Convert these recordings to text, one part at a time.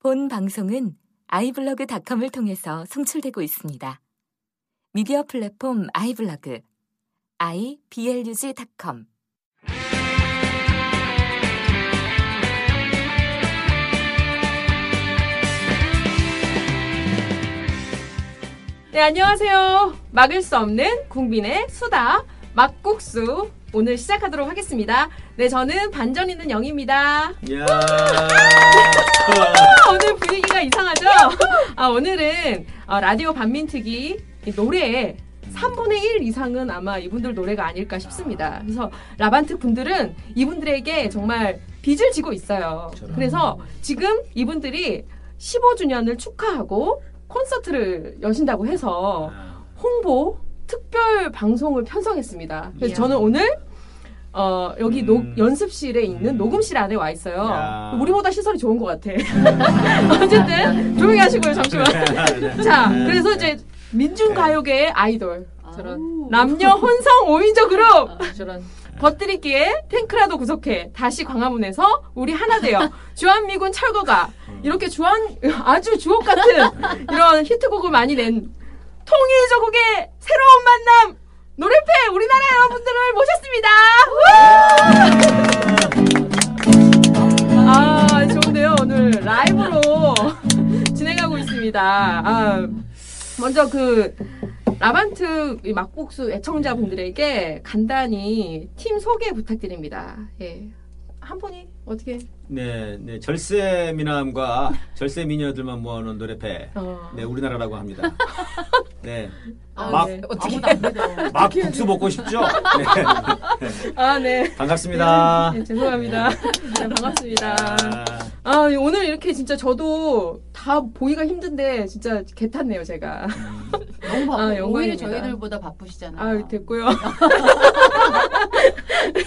본 방송은 아이블로그닷컴을 통해서 송출되고 있습니다. 미디어 플랫폼 아이블로그 iblog.com 네, 안녕하세요. 막을 수 없는 국민의 수다, 막국수. 오늘 시작하도록 하겠습니다. 네, 저는 반전 있는 영입니다. 야. 아, 오늘 분위기가 이상하죠? 아, 오늘은 어, 라디오 반민특위 이 노래 3분의 1 이상은 아마 이분들 노래가 아닐까 싶습니다. 그래서 라반트 분들은 이분들에게 정말 빚을 지고 있어요. 그래서 지금 이분들이 15주년을 축하하고 콘서트를 여신다고 해서 홍보 특별 방송을 편성했습니다. 그래서. 저는 오늘 어, 여기 음. 녹- 연습실에 있는 음. 녹음실 안에 와 있어요. 야. 우리보다 시설이 좋은 것 같아. 어쨌든 조용히 하시고요. 잠시만. 자, 그래서 이제 민중가요계의 아이돌. 저런 남녀 혼성 5인조 그룹 아, 저런 버뜨리기에 탱크라도 구속해 다시 광화문에서 우리 하나 되어 주한미군 철거가 이렇게 주한 아주 주옥 같은 이런 히트곡을 많이 낸 통일조국의 새로운 만남 노래패 우리나라 여러분들을 모셨습니다. 우! 아 좋은데요 오늘 라이브로 진행하고 있습니다. 아, 먼저 그 라반트 이 막국수 애청자분들에게 간단히 팀 소개 부탁드립니다. 예. 한 분이 어떻게? 네, 네 절세 미남과 절세 미녀들만 모아놓은 노래패. 어. 네, 우리나라라고 합니다. 네, 아, 막 네. 어떻게. 막 국수 먹고 싶죠? 네, 아, 네. 반갑습니다. 네, 죄송합니다. 네, 반갑습니다. 아, 아, 오늘 이렇게 진짜 저도 다 보기가 힘든데 진짜 개 탔네요, 제가. 너무 바빠. 아, 오히려. 저희들보다 바쁘시잖아요. 아, 됐고요.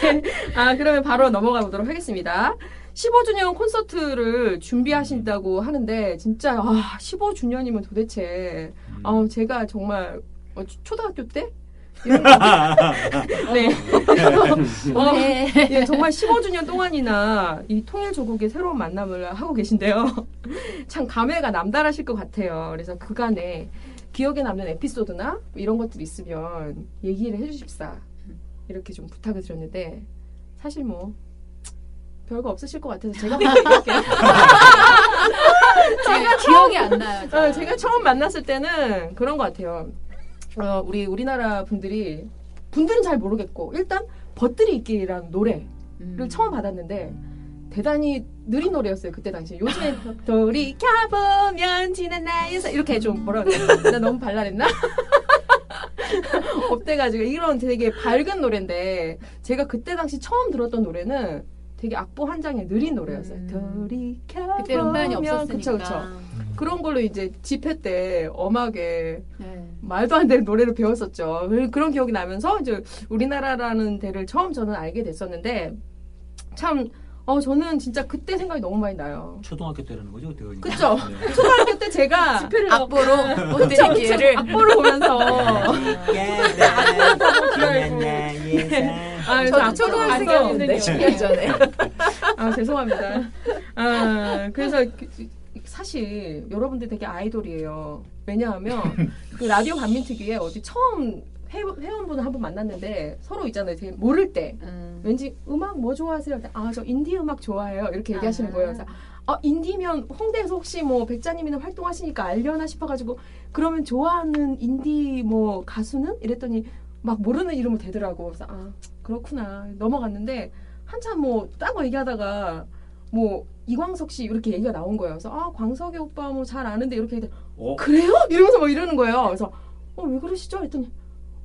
네. 아, 그러면 바로 넘어가 보도록 하겠습니다. 15주년 콘서트를 준비하신다고 하는데 진짜 아, 15주년이면 도대체 아, 제가 정말 어, 초- 초등학교 때 거- 네. 어, 네. 예, 정말 15주년 동안이나 이 통일 조국의 새로운 만남을 하고 계신데요. 참 감회가 남다르실 것 같아요. 그래서 그간에 기억에 남는 에피소드나 이런 것들 있으면 얘기를 해주십사 이렇게 좀 부탁을 드렸는데 사실 뭐 별거 없으실 것 같아서 제가 얘기할게요. 제가 기억이 안 나요. 저. 어, 제가 처음 만났을 때는 그런 것 같아요. 어, 우리 우리나라 분들이 분들은 잘 모르겠고 일단 벗들이 있기에라는 노래를 음. 처음 받았는데 대단히 느린 노래였어요 그때 당시. 요즘에 돌이켜보면 지난 나에서 이렇게 좀 뭐라 그래야 되나 나 너무 발랄했나? up돼가지고 이런 되게 밝은 노래인데 제가 그때 당시 처음 들었던 노래는 되게 악보 한 장의 느린 노래였어요. 음. 돌이켜보면 그때 음반이 없었으니까. 그쵸 그쵸. 그런 걸로 이제 집회 때 엄하게 네. 말도 안 되는 노래를 배웠었죠. 그- 그런 기억이 나면서 이제 우리나라라는 데를 처음 저는 알게 됐었는데 참 어, 저는 진짜 그때 생각이 너무 많이 나요. 초등학교 때라는 거죠, 그때. 그쵸? 네. 초등학교 때 제가 악보로 그쵸, 그쵸. 기회를 악보를 보면서 아, 그래서 저도 악보를 초등학생이었는데 보면서 10년 전에. 아, 죄송합니다. 아, 그래서 그- 사실 여러분들 되게 아이돌이에요. 왜냐하면 그 라디오 반민특위에 어디 처음 회, 회원분을 한 번 만났는데 서로 있잖아요. 되게 모를 때 음. 왠지 음악 뭐 좋아하세요? 아, 저 인디 음악 좋아해요. 이렇게 얘기하시는 아. 거예요. 그래서 아, 인디면 홍대에서 혹시 뭐 백자님이나 활동하시니까 알려나 싶어가지고 그러면 좋아하는 인디 뭐 가수는 이랬더니 막 모르는 이름을 대더라고. 그래서 아 그렇구나 넘어갔는데 한참 뭐딴거 얘기하다가 뭐 이광석 씨 이렇게 얘기가 나온 거예요. 그래서 아 광석이 오빠 뭐 잘 아는데 이렇게 얘기해 어? 그래요? 이러면서 막 이러는 거예요. 그래서 어 왜 그러시죠? 그랬더니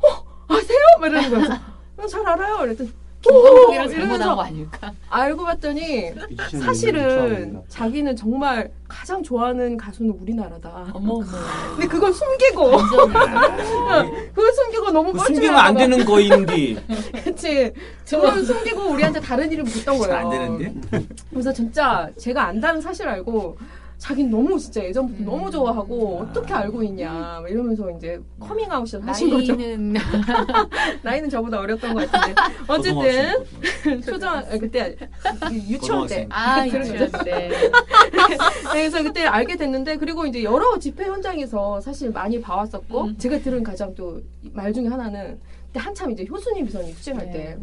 어 아세요? 막 이러는 거예요. 그래서 어, 잘 알아요. 그랬더니 김광석이랑 오! 잘못한 거 아닐까? 알고 봤더니 사실은 자기는 정말 가장 좋아하는 가수는 우리나라다. 어머. 근데 그걸 숨기고. 그걸 숨기고 너무 그 숨기면 안 되는 거인디. 그치. 그걸 숨기고 우리한테 다른 이름 붙던 거예요. 안 되는데? 그래서 진짜 제가 안다는 사실 알고 자기는 너무 진짜 예전부터 음. 너무 좋아하고 어떻게 알고 있냐 막 이러면서 이제 커밍아웃을 하신 거죠. 나이는 나이는 저보다 어렸던 것 같은데 어쨌든 초등 아, 그때 유치원 때. 아 유치원 때. 네, 그래서 그때 알게 됐는데 그리고 이제 여러 집회 현장에서 사실 많이 봐왔었고 음. 제가 들은 가장 또 말 중에 하나는 그때 한참 이제 효순이 미선이 투쟁할 네. 때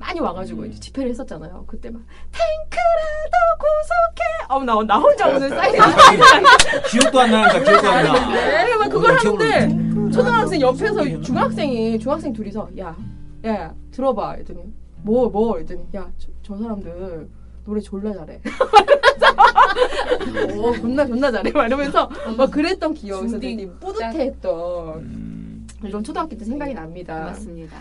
많이 와가지고 음. 이제 집회를 했었잖아요. 그때 막 탱크라도 구속해. 어우 나, 나 혼자 오늘 사이드 기억도 안 나니까 기억도 안 나. 네, 막 그걸 어, 하는데 초등학생 옆에서 중학생이 중학생 둘이서 야, 야, 야 들어봐. 이랬더니 뭐, 뭐, 이랬더니 야, 저, 저 사람들 노래 졸라 잘해. 오, 존나 존나 잘해. 막 이러면서 막 그랬던 기억이 중딩 뿌듯해했던 음, 이런 초등학교 때 생각이 납니다. 맞습니다.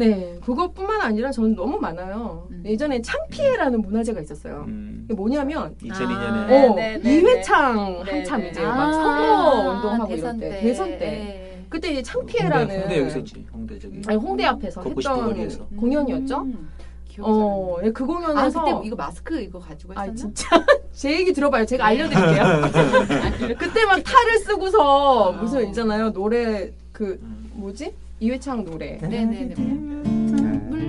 네, 그것뿐만 아니라 저는 너무 많아요. 음. 예전에 창피해라는 문화제가 있었어요. 음. 이게 뭐냐면 2002년에 네, 어, 네, 네, 이회창 네, 한참 네. 이제 아, 막 선거 운동하고 대선 이럴 때, 때. 대선 때. 네. 그때 이제 홍대, 창피해라는 홍대 여기서 했지. 홍대 저기. 아니 홍대 앞에서 했던 거리에서. 공연이었죠. 음, 어, 안 예, 그 나. 아 공연에서 그때 이거 마스크 이거 가지고 아 했었나? 진짜 제 얘기 들어봐요. 제가 알려드릴게요. 그때 막 탈을 쓰고서 무슨 있잖아요 노래 그 음. 뭐지 이회창 노래 네네네.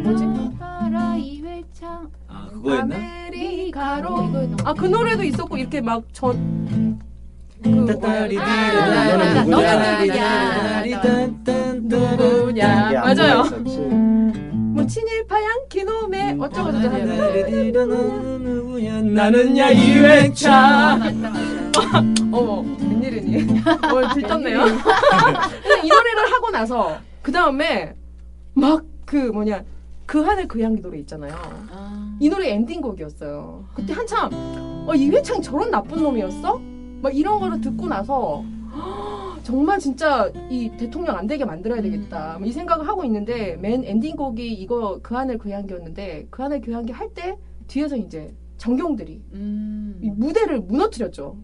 뭐지? 물러가라 이회창 아 그거였나? 아메리카로 이거였나? 아그 노래도 있었고 이렇게 그 아, 맞아. 누구냐? 맞아요. 뭐 친일파양 기놈의 음. 어쩌고 저쩌고 하는데 누구냐? 나는야 아, 맞다. 어머 웬일이니 어 들떴네요 이 노래를 하고 나서 그 다음에 막 그 뭐냐 그 하늘 그 향기 노래 있잖아요 아. 이 노래 엔딩곡이었어요 그때 한참 어 이회창 저런 나쁜 놈이었어? 막 이런 거를 듣고 나서 정말 진짜 이 대통령 안 되게 만들어야 되겠다 뭐이 생각을 하고 있는데 맨 엔딩곡이 이거 그 하늘 그 향기였는데 그 하늘 그 향기 할 때 뒤에서 이제 정경들이 음. 이 무대를 무너뜨렸죠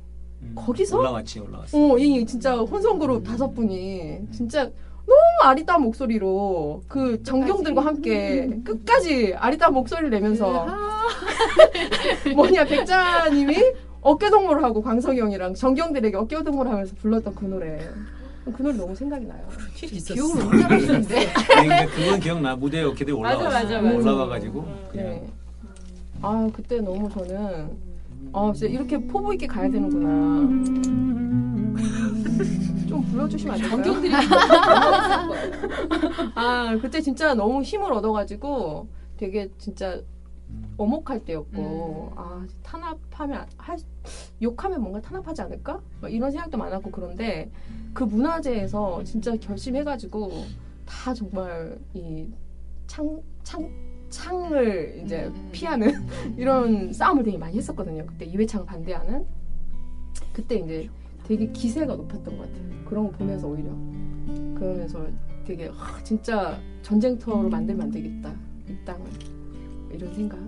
음, 거기서? 올라갔지 올라갔어. 어, 이 진짜 혼성 그룹 다섯 분이 진짜 너무 아리따운 목소리로 그 정경들과 함께 끝까지 아리따운 목소리를 내면서 뭐냐 백자님이 어깨동무를 하고 광석이 형이랑 정경들에게 어깨동무를 하면서 불렀던 그 노래 그 노래 너무 생각이 나요. 기억을 못 잘하시는데. 근데 그건 기억나 무대에. 맞아, 맞아, 맞아. 올라가가지고 그냥 네. 아 그때 너무 저는 아 진짜 이렇게 포부 있게 가야 되는구나. 좀 불러주시면 안 될까요? 아 그때 진짜 너무 힘을 얻어가지고 되게 진짜 어목할 때였고 음. 아 탄압하면 할 욕하면 뭔가 탄압하지 않을까? 막 이런 생각도 많았고 그런데 그 문화재에서 진짜 결심해가지고 다 정말 이 창 창 창 을 이제 음. 피하는 이런 싸움을 되게 많이 했었거든요. 그때 이회창 반대하는 그때 이제 되게 기세가 높았던 것 같아요. 그런 거 보면서 오히려 그러면서 되게 하, 진짜 전쟁터로 만들면 안 되겠다 이 땅을 이런 생각.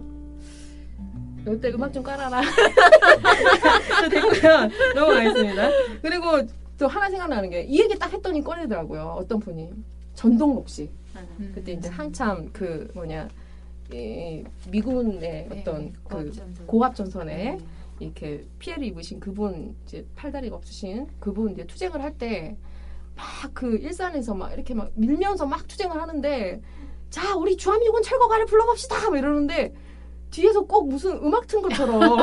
이때 음악 좀 깔아라. 저 됐고요. 넘어가겠습니다. 그리고 또 하나 생각나는 게 이 얘기 딱 했더니 꺼내더라고요. 어떤 분이 전동록 씨. 음. 그때 이제 한참 그 뭐냐 이 미군의 네, 어떤 그 고압전선. 고압 전선에 네. 이렇게 피해를 입으신 그분 이제 팔다리가 없으신 그분 이제 투쟁을 할 때 막 그 일산에서 막 이렇게 막 밀면서 막 투쟁을 하는데 자 우리 주한미군 철거가를 불러봅시다! 막 이러는데 뒤에서 꼭 무슨 음악 튼 것처럼.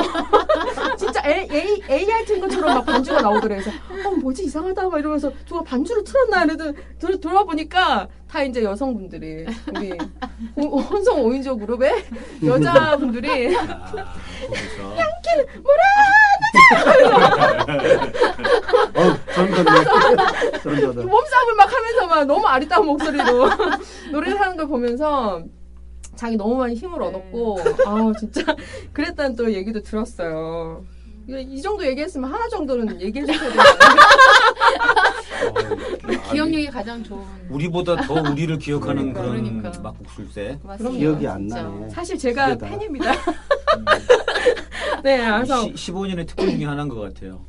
진짜 A, A, AR 튼 것처럼 막 반주가 나오더래 그래서 어 뭐지? 이상하다. 막 이러면서 누가 반주를 틀었나? 이래도 돌, 돌아 보니까 다 이제 여성분들이 우리 호- 혼성 5인조 그룹의 여자분들이 아, 거기서 어, 소름 돋네. 소름 돋아. 몸싸움을 막 하면서 막 너무 아리따운 목소리로 노래를 하는 걸 보면서 자기 너무 많이 힘을 네. 얻었고 아 진짜 그랬다는 또 얘기도 들었어요. 이- 이 정도 얘기했으면 하나 정도는 얘기해 주셔야 되잖아요. 어, 기억력이 가장 좋은. 우리보다 더 우리를 기억하는 그러니까, 그런 그러니까. 막국술세. 맞습니다. 기억이 안. 나네. 사실 제가 그러다. 팬입니다. 네, 그래서 15년의 특권 중에 하나인 것 같아요.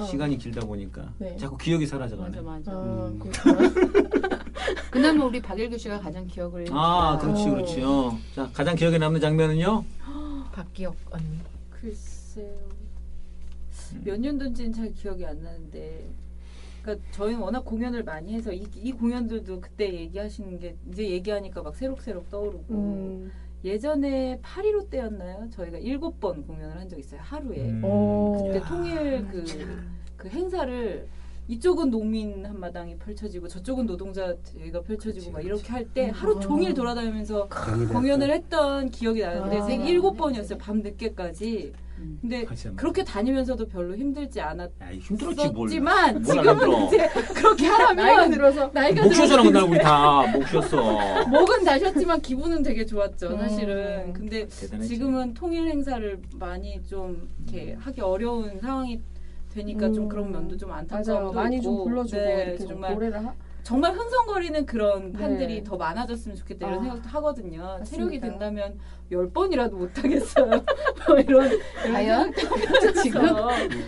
네, 어. 시간이 길다 보니까 네. 자꾸 기억이 사라져가네. 맞아 맞아. 아, 음. 그렇구나. 그나마 우리 박일규 씨가 가장 기억을. 아, 잘- 그렇지, 어. 그렇지. 어. 자, 가장 기억에 남는 장면은요? 박기혁 언니. 글쎄요. 음. 몇 년도인지는 잘 기억이 안 나는데. 그러니까 저희는 워낙 공연을 많이 해서 이, 이 공연들도 그때 얘기하시는 게 이제 얘기하니까 막 새록새록 떠오르고 음, 예전에 8.15 때였나요? 저희가 일곱 번 공연을 한 적 있어요. 하루에. 음. 어. 그때 통일 그, 그 행사를 이쪽은 농민 한마당이 펼쳐지고 저쪽은 노동자 저희가 펼쳐지고 막 이렇게 할 때 하루 종일 돌아다니면서 공연을 했던 기억이 나는데 아. 생 일곱 번이었어요. 밤 늦게까지. 음. 근데. 그렇게 다니면서도 별로 힘들지 않았. 야, 힘들었지 뭘. 지만 뭘안 지금은. 이제 그렇게 하라면 나이가 들어서 나이가 목 쉬었잖아 들어서 그날 우리 다 목 쉬었어. 목은 다셨지만 기분은 되게 좋았죠 음. 사실은 근데 대단했지. 지금은 통일 행사를 많이 좀 이렇게 하기 어려운 상황이 되니까 음. 좀 그런 면도 좀 안타까움도 맞아요. 많이 있고 좀 불러주고 네, 이렇게 좀 정말 노래를 하, 정말 흥성거리는 그런 네. 판들이 더 많아졌으면 좋겠다 이런 아, 생각도 하거든요 체력이 맞습니다. 된다면 열 번이라도 못 하겠어요 뭐 이런 과연 지금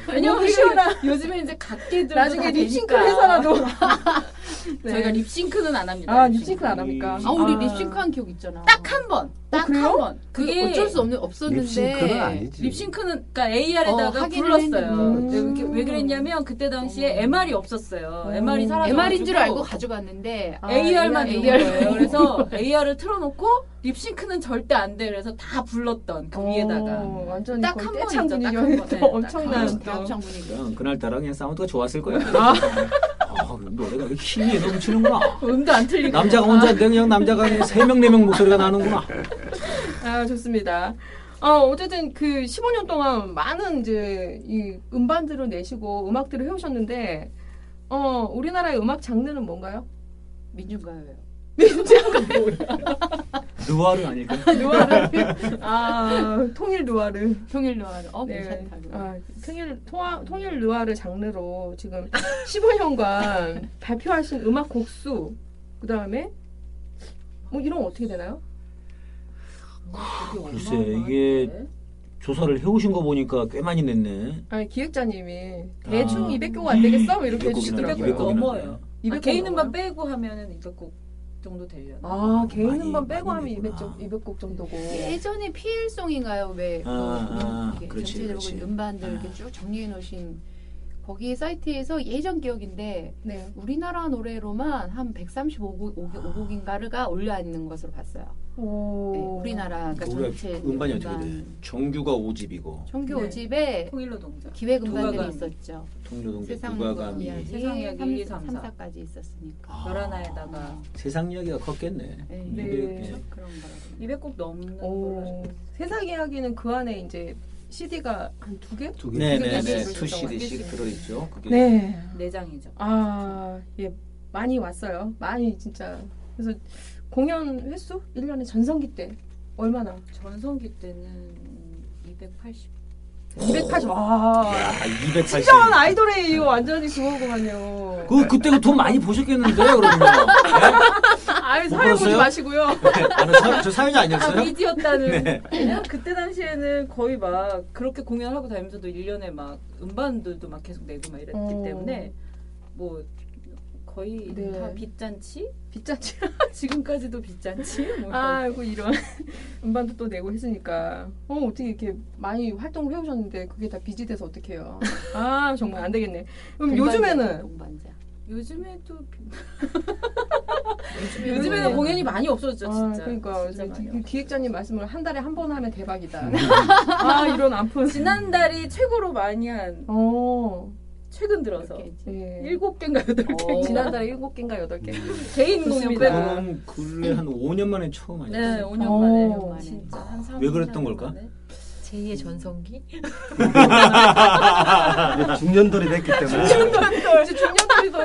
왜냐면 시원하- 요즘에 이제 각계들 나중에 립싱크를 해서라도 네. 저희가 립싱크는 안 합니다 아 립싱크 안 합니까? 아 우리 아. 립싱크한 기억 있잖아. 딱 한 번. 딱 그래요? 한 번. 그게 어쩔 수 없는 없었는데 립싱크는 아니지. 립싱크는 그러니까 AR에다가 어, 불렀어요. 했는데. 왜, 그랬냐면 그때 당시에 MR이 없었어요. 음. MR이 사라져 MR인 줄 알고 가져갔는데 아, AR만 AR. 있는 거예요. 그래서 AR을 틀어놓고 립싱크는 절대 안 돼. 그래서 다 불렀던 그 위에다가 어, 완전히 딱한 번 있죠, 딱한 번. 네, 또딱 엄청난 한또 대합창 분위기. 그냥 그날따라 그냥 사운드가 좋았을 거야. 아, 노래가 왜 힘이 넘치는구나. 음도 안 틀리고 남자가 혼자인데 그냥 남자가 세 명 네 명 목소리가 나는구나. 아 좋습니다. 어 어쨌든 그 15년 동안 많은 이제 이 음반들을 내시고 음악들을 해오셨는데 어 우리나라의 음악 장르는 뭔가요? 민중가요예요. 느와르 아닐까? 누아르 아 통일 누아르 통일 노아르. 어 네. 괜찮다. 아, 통일 통화, 통일 누아르 장르로 지금 15년간 발표하신 음악 곡수 그 다음에 뭐 이런 거 어떻게 되나요? 글쎄, 어마어마한데. 조사를 해오신 거 보니까 꽤 많이 냈네. 아니 기획자님이 대충 아. 200곡 안 되겠어? 뭐 이렇게 200 곡이나 해주시더라고요. 200곡 넘어요. 아, 200곡 개인 넘어요? 음반 빼고 하면은 200곡 정도 되려나? 아 개인 많이, 음반 빼고 하면 냈구나. 200, 200곡 정도고 예전에 피일송인가요? 왜 아, 그 아, 이렇게 그렇지, 전체적으로 그렇지. 음반들 아. 이렇게 쭉 정리해 놓으신 거기 사이트에서 예전 기억인데 네. 우리나라 노래로만 한 135곡 5곡인가가 올려 있는 것으로 봤어요. 오. 네, 우리나라 그러니까 전체 음반이 어떻게 돼? 정규가 5집이고 정규 네. 5집에 통일로 동자. 기획 음반들이. 있었죠. 통일동자 세상 누가감이 이야기, 세상 이야기 1, 2, 3, 3, 4. 4까지 있었으니까. 아. 열하나에다가 세상 이야기가 컸겠네. 네. 네. 이게 그런 거라고. 200곡 넘는. 세상 이야기는 그 안에 이제 CD가 한 두 개? 두 개. 네 네네 개씩 투 들어가 CD씩 들어 있죠. 그게 네. 네 장이죠. 아, 예. 많이 왔어요. 많이 진짜. 그래서 공연 횟수 1년에 전성기 때 얼마나? 전성기 때는 280. 280. 와. 야, 280. 진정한 아이돌의 이거 완전히 그거구만요. 그 그때 그 돈 많이 보셨겠는데 그러면. 네? 아유, 못 사회 보지? 마시고요. 아, 사, 저 사연이 아, 아니었어요? 미디였다는. 네. 그냥 그때 당시에는 거의 막 그렇게 공연하고 다니면서도 1년에 막 음반들도 막 계속 내고 막 이랬기 어. 때문에 뭐 거의 네. 다 빚잔치? 빗자치. 지금까지도 빚잔치? 뭐 아이고, 이런. 음반도 또 내고 했으니까. 어, 어떻게 이렇게 많이 활동을 해오셨는데 그게 다 빚이 돼서 어떡해요. 아, 정말 안 되겠네. 그럼 동반자, 요즘에는 동반자. 요즘에도 요즘에는 요즘에는 공연이 많이 없어졌죠 아, 진짜. 그러니까 진짜 없어졌죠. 기획자님 말씀을 한 달에 한 번 하면 대박이다. 아 이런 아픈. 지난달이 최고로 많이 한 어. 최근 들어서 예. 일곱 개인가 여덟 개. 어, 지난달에 일곱 개인가 여덟 개. 개인 공연 좋습니다. 빼고. 그건 근래 한 5년 만에 처음 네, 아니었어요? 5년 어. 만에. 만에. 진짜 한 3, 왜 그랬던 걸까? 제2의 전성기? 중년돌이 됐기 때문에 이제 중년들이 돌아.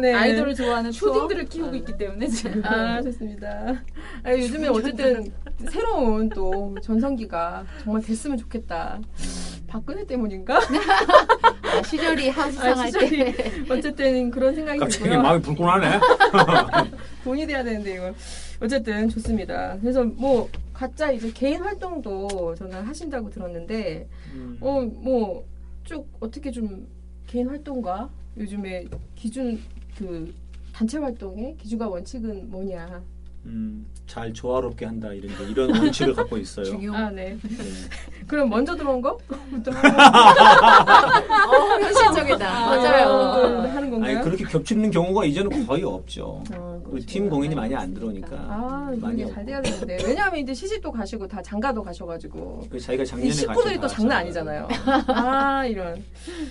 네. 아이돌을 좋아하는? 초딩들을 키우고 있기 때문에 지금. 아 좋습니다. 아, 요즘에 어쨌든 새로운 또 전성기가 정말 됐으면 좋겠다. 박근혜 때문인가? 아, 시절이 하수상할 아, 시절이. 때 어쨌든 그런 생각이 갑자기 들고요. 마음이 불끈하네. 돈이 돼야 되는데 이거 어쨌든 좋습니다. 그래서 뭐 각자 이제 개인 활동도 저는 하신다고 들었는데 음. 어뭐 쭉 어떻게 좀 개인 활동과 요즘에 기준 그 단체 활동의 기준과 원칙은 뭐냐? 음, 잘 조화롭게 한다 이런 게 이런 원칙을 갖고 있어요. 중요. 아 네. 네. 그럼 먼저 들어온 거부터 어, 현실적이다. 아, 맞아요. 하는 건가요? 아니 그렇게 겹치는 경우가 이제는 거의 없죠. 아, 그리고 팀 공연이 많이 안 들어오니까 아, 많이 잘. 돼야 되는데. 왜냐하면 이제 시집도 가시고 다 장가도 가셔가지고. 그래서 자기가 이 작년에 식구들이 또 장난 다 아니잖아요. 아, 이런.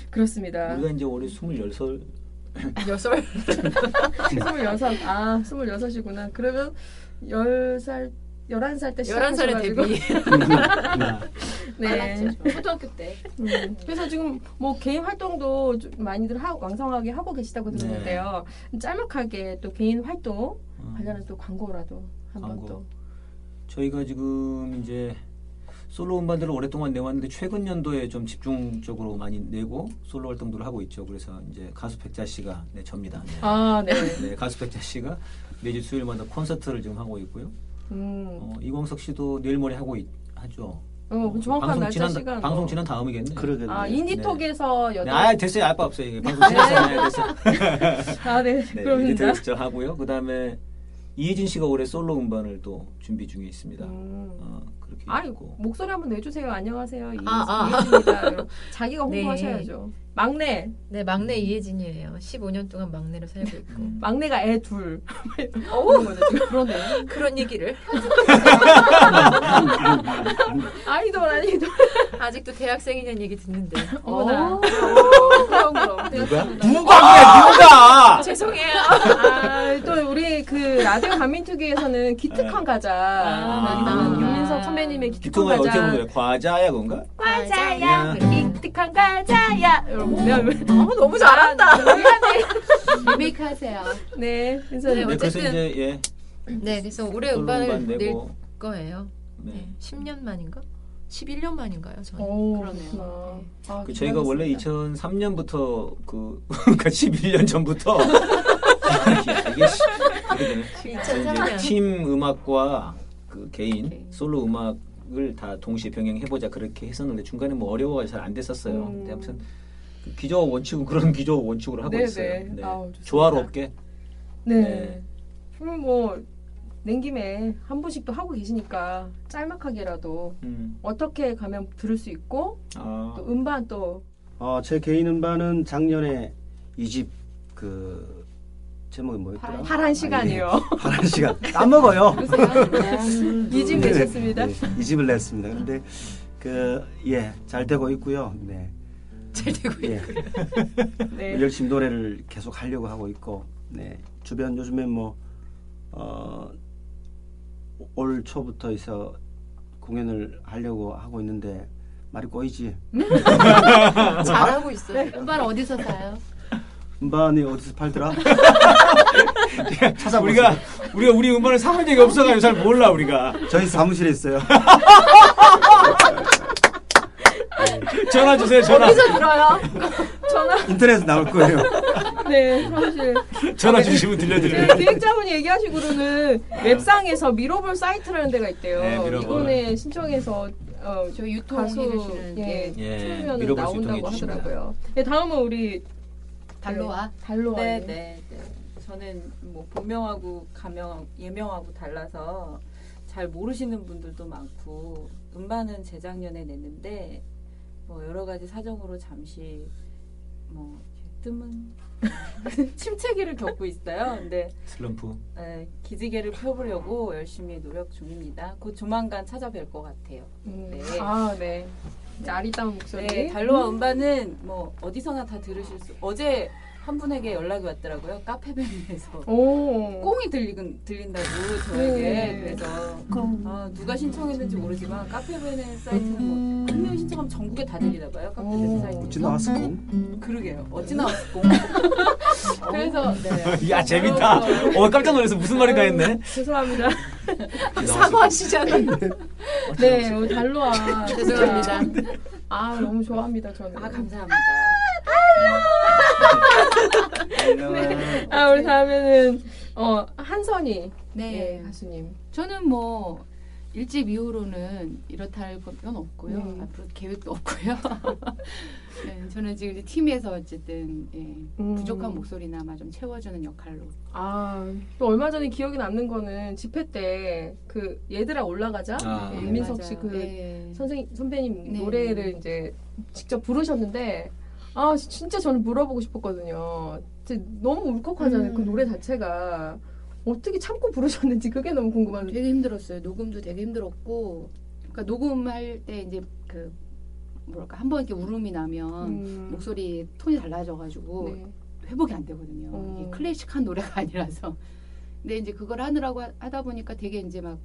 그렇습니다. 우리가 이제 올해 26살 여 설. 스물여섯. 아, 스물여섯이구나. 그러면 열 살, 열한 살때 11살에 시작하셔가지고. 데뷔. 네. 많았죠. 초등학교 때. 음, 그래서 지금 뭐 개인 활동도 좀 많이들 하, 왕성하게 하고 계시다고 들었는데요. 짤막하게 또 개인 활동 어, 관련한 또 광고라도 한번 광고. 또. 저희가 지금 이제 솔로 음반들을 오랫동안 내왔는데 최근 연도에 좀 집중적으로 많이 내고 솔로 활동들을 하고 있죠. 그래서 이제 가수 백자 씨가 네, 접니다. 네. 아, 네. 네, 가수 백자 씨가 매주 수요일마다 콘서트를 지금 하고 있고요. 음. 어, 이광석 씨도 내일 모레 하고 있, 하죠. 어, 그 정확한 방송 날짜 지난 시간. 방송 뭐. 지난 다음이겠네. 그러겠네. 아, 인디톡에서 네, 여덟. 아 됐어요. 알바 없어요. 이게 방송 지났잖아요. 됐어. 아, 네. 네, 그럽니다. 인디톡에서 하고요. 그다음에 이혜진 씨가 올해 솔로 음반을 또 준비 중에 있습니다. 음. 어, 그렇게 아이 있고. 목소리 한번 내주세요. 안녕하세요. 이- 아, 아. 이혜진입니다. 자기가 네. 홍보하셔야죠. 막내, 네, 막내 이혜진이에요. 15년 동안 막내로 살고 있고. 음. 막내가 애 둘. 지금. 그러네. 그런 얘기를 아이돌 아이돌. 아직도 대학생이냐는 얘기 듣는데. 어머나. 어, 그럼 그럼. 누가? 누가? 누가? 죄송해요. 아, 또 우리 그 라디오 기특한 가자. 아. 여기다가 윤민석 선배님의 기특한 기통을 어떻게. 보면 과자야 그건가? 과자야, 기특한 과자야. 여러분 보면 어, 너무 잘한다. 미안해. 리메이크 하세요. 네, 그래서 네, 네, 어쨌든 이제 예. 네, 그래서 올해 음반 음반을 낼 거예요. 네. 네, 10년 만인가? 11년 만인가요, 저는? 오, 그러네요. 그렇구나. 아, 그 저희가 원래 기대하겠습니다. 2003년부터 그 그러니까 11년 전부터 야, 이게 씨, 그게 되네. 이제 2003년. 팀 음악과 그 개인 오케이. 솔로 음악을 다 동시에 병행해 보자 그렇게 했었는데 중간에 뭐 어려워서 잘안 됐었어요. 음. 근데 아무튼 그 기저와 원칙은 그런 기저와 원칙으로 하고 네, 있어요. 네. 아우, 좋습니다. 조화롭게 네. 네. 그럼 뭐, 낸 김에 한 분씩 또 하고 계시니까 짤막하게라도 음. 어떻게 가면 들을 수 있고 아, 또 음반 또 어, 제 개인 음반은 작년에 이집그 제목이 뭐였더라? 파란 시간이요. 아니, 파란 시간 까먹어요. 이 집 내셨습니다. 네, 이 집을 냈습니다. 근데 그 예 잘 되고 있고요. 네, 잘 되고 있고. 예, 네. 열심히 노래를 계속 하려고 하고 있고, 네 주변 요즘에 뭐 어, 올 초부터 해서 공연을 하려고 하고 있는데 말이 꼬이지. 잘하고 있어요. 음반 어디서 사요? 음반이 어디서 팔더라? 찾아보세요. 우리가 우리가 우리 음반을 사본 적이 없어가지고 잘 몰라 우리가 저희 사무실에 있어요. 전화 주세요 전화 어디서 들어요? 전화, 인터넷에 나올 거예요. 네, 사무실. 전화 주시면 네, 들려드려요. 기획자분이 얘기하시기로는 웹상에서 미러볼 사이트라는 데가 있대요. 네, 미러볼. 이번에 신청해서 어, 저희 유통해 가수 주시는 예, 게 예, 틀면 미러볼 나온다고 유통해. 하더라고요. 네, 다음은 우리 달로와. 달로와. 네, 네, 네. 저는 뭐 본명하고 가명, 예명하고 달라서 잘 모르시는 분들도 많고 음반은 재작년에 냈는데 뭐 여러 가지 사정으로 잠시 뭐 뜸은 침체기를 겪고 있어요. 근데 슬럼프. 에, 기지개를 펴보려고 열심히 노력 중입니다. 곧 조만간 찾아뵐 것 같아요. 음, 네. 아, 네. 아리따운 목소리. 네, 달로와 음반은 뭐 어디서나 다 들으실 수. 어제 한 분에게 연락이 왔더라고요. 카페베니에서 오. 꽁이 들리긴 들린다고 저에게 네. 그래서 아, 누가 신청했는지 모르지만 카페베네 사이트는 뭐 한 명 신청하면 전국에 다 들리나 봐요. 카페베네 오. 사이트. 어찌 나왔어? 그러게요. 어찌 나왔을 꽁. 그래서 네. 야 재밌다. 어 깜짝 놀라서 무슨 말인가 했네. 죄송합니다. 사과하시잖아요. 네, 우리 달로와. 죄송합니다. 아, 너무 좋아합니다, 저는. 아 감사합니다. 아, 우리 다음에는 어, 한선희 네. 예, 가수님. 저는 뭐 일집 이후로는 이렇다 할 건 없고요. 음. 앞으로 계획도 없고요. 네, 저는 지금 이제 팀에서 어쨌든 예, 음. 부족한 목소리나마 좀 채워주는 역할로. 아, 또 얼마 전에 기억이 남는 거는 집회 때 그 얘들아 올라가자. 아. 예, 네, 윤민석 맞아요. 씨그 네. 선생 선배님 네. 노래를 이제 직접 부르셨는데 아 진짜 저는 물어보고 싶었거든요. 진짜 너무 울컥하잖아요. 음. 그 노래 자체가 어떻게 참고 부르셨는지 그게 너무 궁금한데. 되게 힘들었어요. 녹음도 되게 힘들었고, 그러니까 녹음할 때 이제 그 뭐랄까 한 번 이렇게 울음이 나면 음. 목소리 톤이 달라져가지고 네. 회복이 안 되거든요. 어. 이게 클래식한 노래가 아니라서. 근데 이제 그걸 하느라고 하- 하다 보니까 되게 이제 막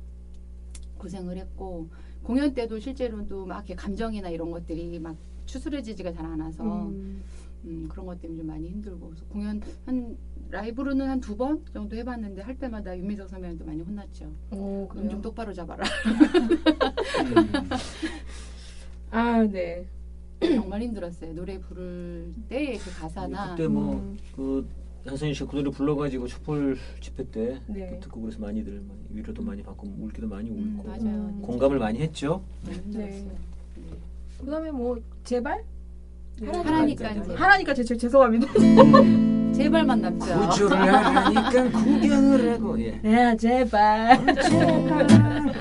고생을 했고 공연 때도 실제로는 또막 이렇게 감정이나 이런 것들이 막 추스려지지가 잘 않아서 음. 음, 그런 것 때문에 좀 많이 힘들고 그래서 공연 한 라이브로는 한 두 번 정도 해봤는데 할 때마다 윤미석 선배님도 많이 혼났죠. 어, 음좀 그래요? 똑바로 잡아라. 음. 아, 네. 정말 힘들었어요. 노래 부를 때그 가사나 그때 뭐 음. 그 한선희 씨가 그 노래 불러가지고 촛불 집회 때 네. 듣고 그래서 많이들 많이 위로도 많이 받고 울기도 많이 울고 음, 맞아요. 음. 공감을 많이 했죠. 너무 힘들었어요. 네. 그다음에 뭐 제발 하라니까 네. 이제 하라니까 제, 제, 죄송합니다. 제발 만납자. 구조를 하니까 구경을 하고 예. 네, 제발.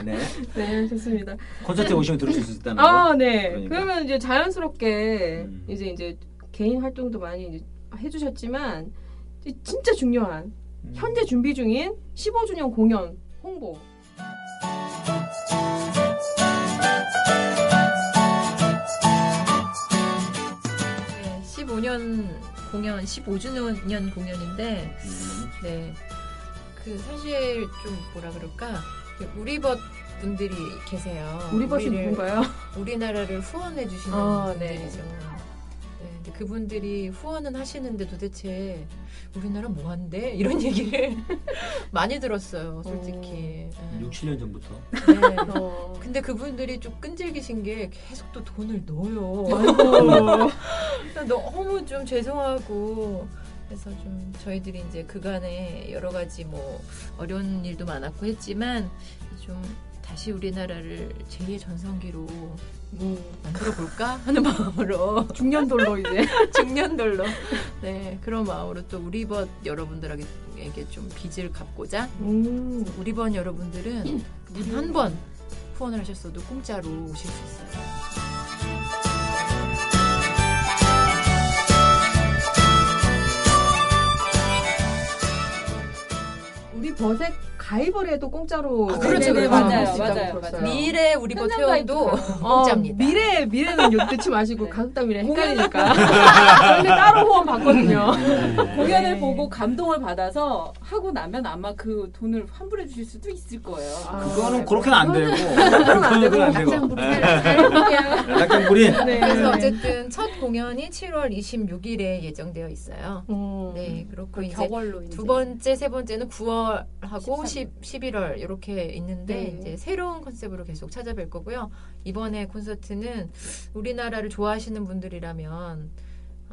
네. 네, 좋습니다. 콘서트에 오시면 들으실 수 있다는 거. 아, 네. 그러니까. 그러면 이제 자연스럽게 음. 이제 이제 개인 활동도 많이 이제 해주셨지만 진짜 중요한 음. 현재 준비 중인 15주년 공연 홍보. 15년 공연, 15주년 공연인데, 음. 네. 그 사실 좀 뭐라 그럴까? 우리 벗 분들이 계세요. 우리 우리를- 누군가요? 우리나라를 후원해 주시는 아, 네. 분들이죠. 네, 근데 그분들이 후원은 하시는데 도대체 우리나라 뭐 한대? 이런 얘기를 많이 들었어요, 솔직히. 6, 7년 전부터. 네. 어. 근데 그분들이 좀 끈질기신 게 계속 또 돈을 넣어요. 너무 좀 죄송하고 그래서 좀 저희들이 이제 그간에 여러 가지 뭐 어려운 일도 많았고 했지만 좀 다시 우리나라를 제2의 전성기로 음, 만들어 볼까 하는 마음으로 중년돌로 이제. 중년돌로 네 그런 마음으로 또 우리 벗 여러분들에게 좀 빚을 갚고자 음. 우리 벗 여러분들은 단 한 번 후원을 하셨어도 공짜로 오실 수 있어요. 우리 버색 가입을 해도 공짜로. 아, 그렇죠, 그렇죠. 맞아요, 맞아요. 들었어요. 미래 우리벗 현장 회원도 가입도 어, 공짜입니다. 미래 미래는 요- 넣지 마시고 네. 가족당미래 헷갈리니까. 저희는 따로 후원 받거든요. 공연을 네. 보고 감동을 받아서 하고 나면 아마 그 돈을 환불해 주실 수도 있을 거예요. 아, 그거는 그렇게는 안 되고. 그건 안 되고. 낙장불이. 네. 그래서 어쨌든 첫 공연이 7월 26일에 예정되어 있어요. 음. 네, 그렇고 이제 격월로 이제 두 번째, 세 번째는 9월하고 13일. 10, 11월 이렇게 있는데 네. 이제 새로운 컨셉으로 계속 찾아뵐 거고요. 이번에 콘서트는 우리나라를 좋아하시는 분들이라면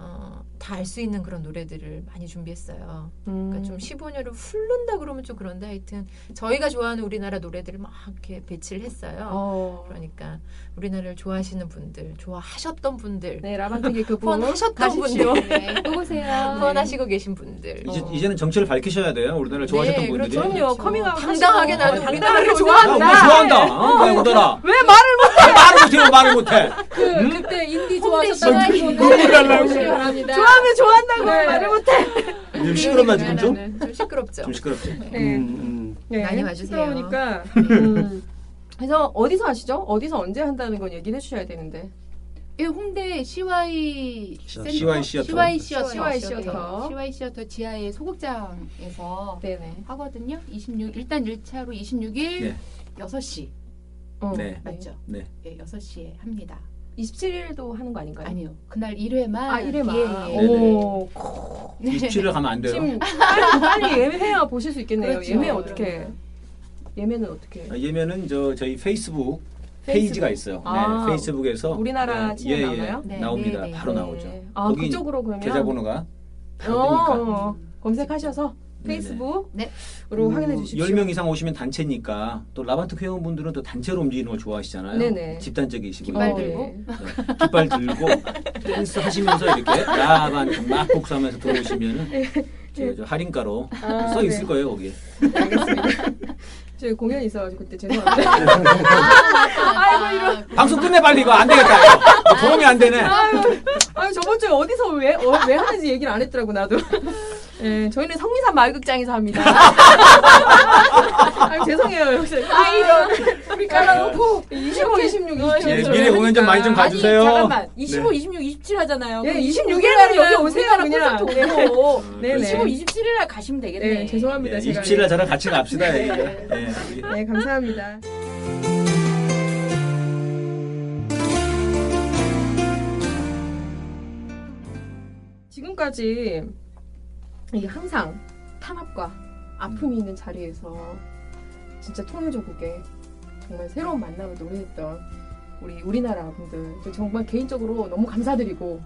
어, 다 알 수 있는 그런 노래들을 많이 준비했어요. 음. 그러니까 좀 15년을 훑는다 그러면 좀 그런데 하여튼 저희가 좋아하는 우리나라 노래들을 막 이렇게 배치를 했어요. 어. 그러니까 우리나라를 좋아하시는 분들, 좋아하셨던 분들, 네, 라반트기 그 분. 후원하셨던. 분들, 네, 또 보세요. 후원하시고 계신 분들. 이제, 어. 이제는 정체를 밝히셔야 돼요. 우리나라를 좋아하셨던 네, 분들이. 그렇죠. 그럼요. 커밍아웃 당당하게. 나는 당당하게 우리나라를 야, 우리 좋아한다. 좋아한다. 어, 왜 못하나? 왜 말을 말을 못해요, 말을 못해. 그 그때 인디 시간이 분들 바랍니다. 좋아하면 좋아한다고 네. 말을 못해. 좀 시끄럽나, 지금 좀? 우리나라는 좀 시끄럽죠. 좀 시끄럽지? 네. 음, 네. 많이 와주세요. 시끄러우니까. 음. 그래서 어디서 하시죠? 어디서 언제 한다는 건 얘기를 해주셔야 되는데. 예, 홍대 CY Theater. CY Theater. CY Theater. CY Theater. 네, CY 시어터 지하의 소극장에서 네네. 하거든요. 26 일단 1차로 26일 네. 6시 어. 네. 맞죠? 네. 예, 6시에 합니다. 27일도 하는 거 아닌가요? 아니요. 그날 1회만 아, 이래만. 예, 예. 오. 27일 가면 안 돼요. 지금 빨리, 빨리 예매해야 보실 수 있겠네요. 그렇죠. 예매 어떻게? 예매는 어떻게? 아, 예매는 저 저희 페이스북 페이스북. 페이지가 있어요. 아, 네, 페이스북에서 우리나라 네, 치면 나오나요? 네, 나옵니다. 네, 네. 바로 네. 나오죠. 아, 거기 그쪽으로 그러면 계좌번호가 어, 되니까. 어, 검색하셔서 네네. 페이스북으로 네. 확인해 주십시오. 10명 이상 오시면 단체니까 또 라반트 회원분들은 또 단체로 움직이는 걸 좋아하시잖아요. 네네. 집단적이시고 깃발 어, 들고. 네. 네. 깃발 들고 댄스 하시면서 이렇게 라반트 막 복수하면서 들어오시면은 저, 저 할인가로 아, 써 있을 네. 거예요 거기에. 알겠습니다. 저희 공연이 있어가지고 그때 죄송합니다. 아이고 이런. 방송 끝내 빨리 이거 안 되겠다. 이거 도움이 안 되네. 아유, 아유 저번 주에 어디서 왜, 어, 왜 하는지 얘기를 안 했더라고 나도. 예, 저희는 성미산 마을극장에서 합니다. 아유, 죄송해요. 아, 이런 우리 깔아놓고 25, 26, 27. 예, 미리 공연장 많이 좀 가주세요. 아니, 잠깐만. 25, 네. 26, 27 하잖아요. 예, 그럼 26일 26일 날 여기 오세요, 그냥. 오고 네네. 25, 27일 날 가시면 되겠네. 네, 죄송합니다. 예, 제가. 27일 날 저랑 같이 갑시다. 예. 네. 예. 네, 감사합니다. 지금까지 이 항상 탄압과 아픔이 있는 자리에서 진짜 통일조국에 정말 새로운 만남을 노래했던 우리 우리나라 분들 정말 개인적으로 너무 감사드리고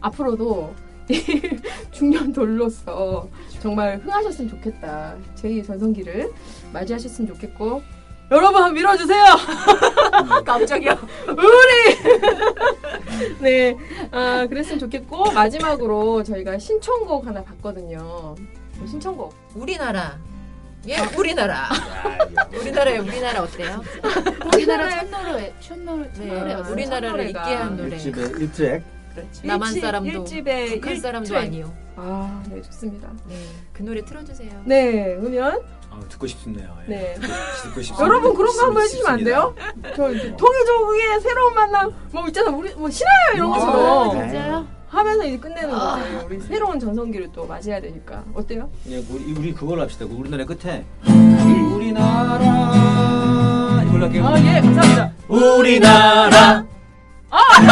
앞으로도 이 중년 돌로서 정말 흥하셨으면 좋겠다. 제2의 전성기를 맞이하셨으면 좋겠고 여러분 한번 밀어주세요. 깜짝이야. 우리 네, 아 그랬으면 좋겠고 마지막으로 저희가 신청곡 하나 봤거든요. 신청곡. 우리나라. 예, 우리나라. 우리나라에 우리나라 어때요? 우리나라 첫 노래, 첫 노래, 첫 네. 우리나라를 있게 한 노래. 일집의 1트랙 그렇지. 남한 사람도 일집의 북한 일 사람도. 아니요. 아, 네 좋습니다. 네, 그 노래 틀어주세요. 네, 그러면 아, 듣고 싶네요. 예. 네. 듣고 싶습니다. 여러분 그런 거 한번 해주시면 안 돼요? 저 통일조국의 새로운 만남 뭐 있잖아 우리 뭐 신화요 이런 네. 진짜요? 하면서 이제 끝내는 거예요. 우리 새로운 전성기를 또 맞이해야 되니까 어때요? 예, 우리, 우리 그걸 합시다. 그 우리나라 끝에 우리나라 이걸로 할게요. 아 예 감사합니다. 우리나라 아까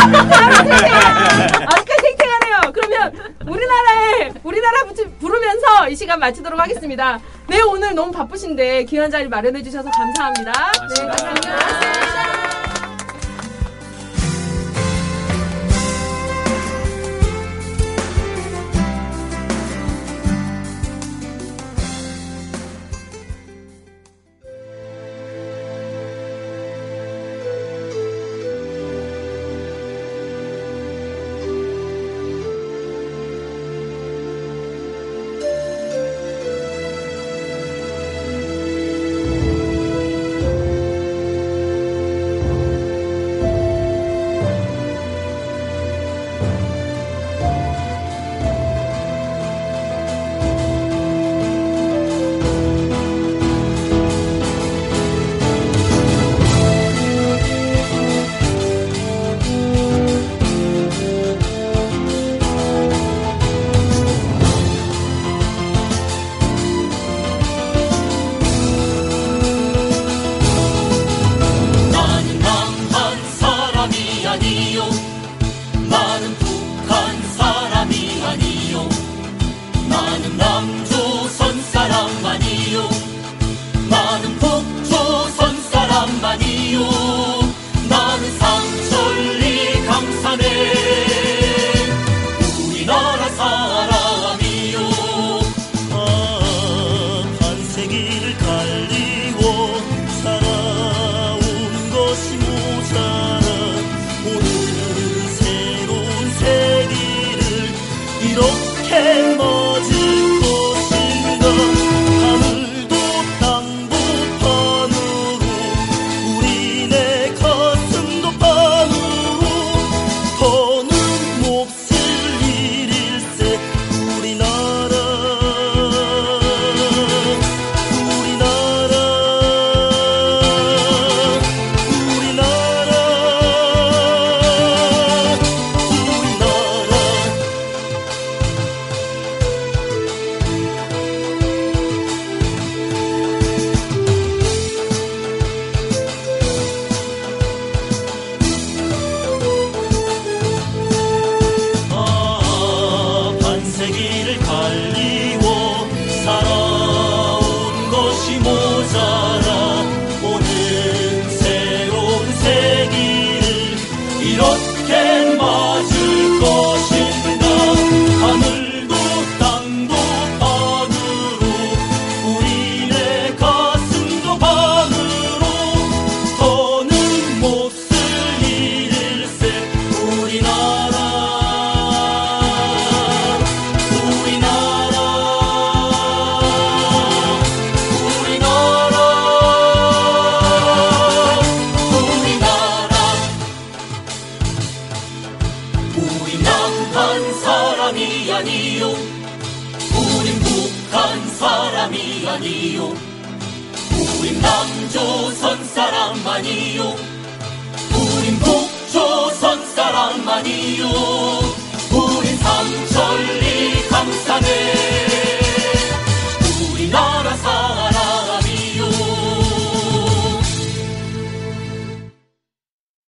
탱탱하네요. 그러면 우리나라에 우리나라 부르면서 이 시간 마치도록 하겠습니다. 네 오늘 너무 바쁘신데 귀한 자리 마련해 주셔서 감사합니다. 네. 감사합니다.